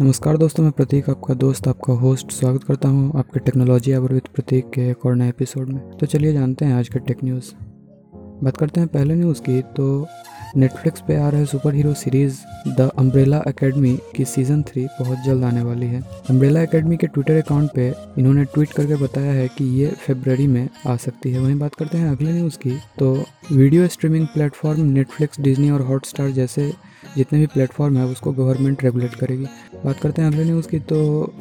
नमस्कार दोस्तों, मैं प्रतीक, आपका दोस्त, आपका होस्ट स्वागत करता हूँ आपके टेक्नोलॉजी अवर विद प्रतीक के एक और नए एपिसोड में। तो चलिए जानते हैं आज के टेक न्यूज़ बात करते हैं पहले न्यूज़ की तो नेटफ्लिक्स पे आ रहे super hero series the Umbrella Academy की सीज़न थ्री बहुत जल्द आने वाली है। अम्ब्रेला एकेडमी के ट्विटर अकाउंट पे इन्होंने ट्वीट करके बताया है कि ये फेबररी में आ सकती है। वहीं बात करते हैं अगले न्यूज़ की। तो video streaming platform Netflix Disney और हॉटस्टार जैसे जितने भी प्लेटफॉर्म है, उसको गवर्नमेंट रेगुलेट करेगी। बात करते हैं अगले न्यूज़ की। तो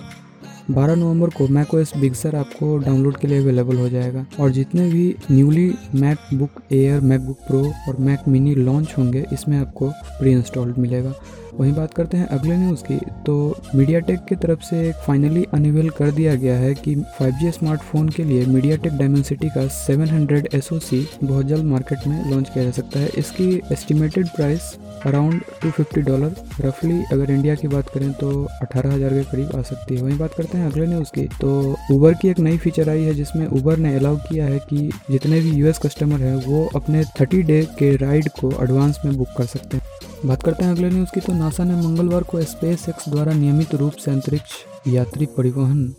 12 नवंबर को मैक ओएस बिगसर आपको डाउनलोड के लिए अवेलेबल हो जाएगा। और जितने भी newly MacBook Air MacBook Pro और मैक मिनी लॉन्च होंगे, इसमें आपको प्री इंस्टॉल्ड मिलेगा। वहीं बात करते हैं अगले न्यूज़ की। तो मीडिया टेक की तरफ़ से एक फाइनली अनिवेल कर दिया गया है कि 5G स्मार्टफ़ोन के लिए मीडिया टेक डायमेंसिटी का 700 SoC बहुत जल्द मार्केट में लॉन्च किया जा सकता है। इसकी एस्टिमेटेड प्राइस अराउंड 250 डॉलर रफली अगर इंडिया की बात करें तो अठारह हज़ार के करीब आ सकती है। वहीं बात करते हैं अगले न्यूज़ की तो ऊबर की एक नई फीचर आई है जिसमें ऊबर ने अलाउ किया है कि जितने भी यूएस कस्टमर हैं, वो अपने 30 डे के राइड को एडवांस में बुक कर सकते हैं। बात करते हैं अगले न्यूज़ की तो नासा ने मंगलवार को स्पेस एक्स द्वारा नियमित रूप से अंतरिक्ष यात्री परिवहन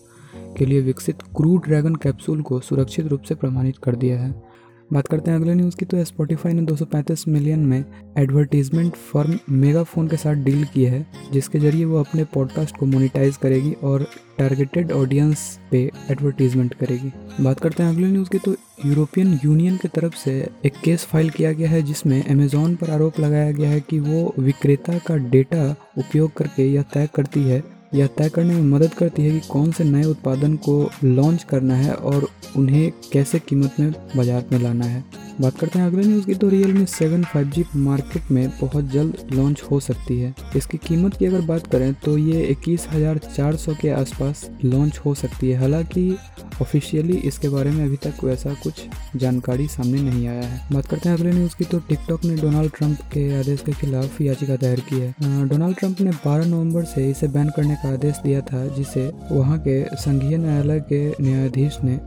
के लिए विकसित क्रू ड्रैगन कैप्सूल को सुरक्षित रूप से प्रमाणित कर दिया है। बात करते हैं अगले न्यूज़ की तो स्पॉटिफाई ने 235 मिलियन में एडवर्टीजमेंट फर्म मेगाफोन के साथ डील की है, जिसके ज़रिए वो अपने पॉडकास्ट को मोनिटाइज करेगी और टारगेटेड ऑडियंस पे एडवर्टीजमेंट करेगी। बात करते हैं अगले न्यूज़ की तो यूरोपियन यूनियन की तरफ़ से एक केस फ़ाइल किया गया है, जिसमें अमेजोन पर आरोप लगाया गया है कि वो विक्रेता का डेटा उपयोग करके यह तय करती है यह तय करने में मदद करती है कि कौन से नए उत्पादन को लॉन्च करना है और उन्हें कैसे कीमत में बाज़ार में लाना है। बात करते हैं, अगले न्यूज़ की तो Realme seven five G market में बहुत जल्द लॉन्च हो सकती है। इसकी कीमत की अगर बात करें तो ये इक्कीस हज़ार चार सौ के आसपास लॉन्च हो सकती है। हालाँकि ऑफिशियली इसके बारे में अभी तक वैसा कुछ जानकारी सामने नहीं आया है। बात करते हैं, अगले न्यूज़ की तो टिकटॉक ने डोनाल्ड ट्रंप के आदेश के खिलाफ याचिका दायर की है। डोनाल्ड ट्रंप ने 12 नवंबर से इसे बैन करने का आदेश दिया था, जिसे वहाँ के संघीय न्यायालय के न्यायाधीश ने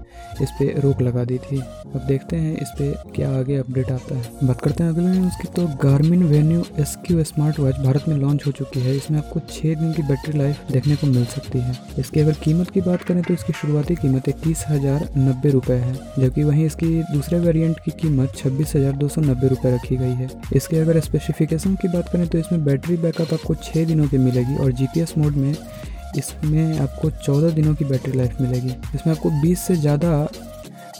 इस पे रोक लगा दी थी। अब देखते हैं इस पे क्या आगे अपडेट आता है? बात करते हैं अगले न्यूज़ की तो Garmin Venu S Q smart watch Bharat में लॉन्च हो चुकी है। इसमें आपको छः दिन की बैटरी लाइफ देखने को मिल सकती है। इसकी अगर कीमत की बात करें तो इसकी शुरुआती कीमत इक्कीस हज़ार नब्बे रुपये है, जबकि वहीं इसकी दूसरे वेरिएंट की कीमत छब्बीस हज़ार दो सौ नब्बे रुपये रखी गई है। इसके अगर स्पेसिफिकेशन की बात करें तो इसमें बैटरी बैकअप आपको छः दिनों की मिलेगी और जीपीएस मोड में इसमें आपको चौदह दिनों की बैटरी लाइफ मिलेगी। इसमें आपको बीस से ज़्यादा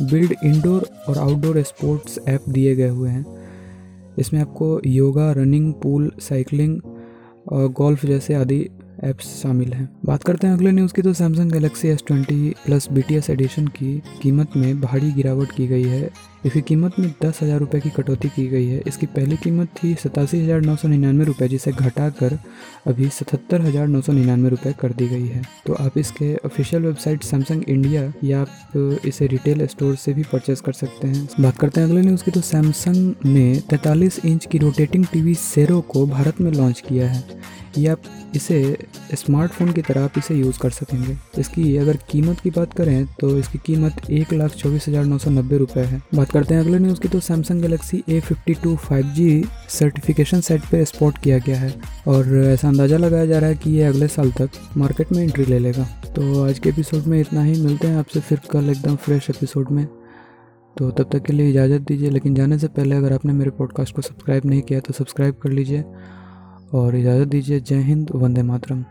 बिल्ड इंडोर और आउटडोर स्पोर्ट्स ऐप दिए गए हुए हैं। इसमें आपको योगा रनिंग पूल साइकिलिंग और गोल्फ जैसे आदि ऐप्स शामिल हैं। बात करते हैं अगले न्यूज़ की तो Samsung Galaxy S twenty plus B edition की कीमत में भारी गिरावट की गई है। इसकी कीमत में दस हज़ार रुपये की कटौती की गई है। इसकी पहली कीमत थी सतासी हज़ार नौ सौ निन्यानवे रुपये जिसे घटाकर अभी सतहत्तर हज़ार नौ सौ निन्यानवे रुपये कर दी गई है। तो आप इसके ऑफिशियल वेबसाइट सैमसंग इंडिया या आप इसे रिटेल स्टोर से भी परचेज कर सकते हैं। बात करते हैं अगले न्यूज़ की तो सैमसंग ने तैंतालीस इंच की रोटेटिंग टीवी सेरो को भारत में लॉन्च किया है। या आप इसे स्मार्टफ़ोन की तरह आप इसे यूज़ कर सकेंगे। इसकी अगर कीमत की बात करें तो इसकी कीमत एक लाख चौबीस हज़ार नौ सौ नब्बे रुपये है। बात करते हैं अगले न्यूज़ की तो Samsung Galaxy A fifty two five G certification site पर स्पॉट किया गया है। और ऐसा अंदाज़ा लगाया जा रहा है कि ये अगले साल तक मार्केट में एंट्री ले लेगा। तो आज के एपिसोड में इतना ही। मिलते हैं आपसे फिर कल एकदम फ्रेश एपिसोड में। तो तब तक के लिए इजाज़त दीजिए। लेकिन जाने से पहले अगर आपने मेरे पॉडकास्ट को सब्सक्राइब नहीं किया तो सब्सक्राइब कर लीजिए। और इजाज़त दीजिए। जय हिंद वंदे मातरम।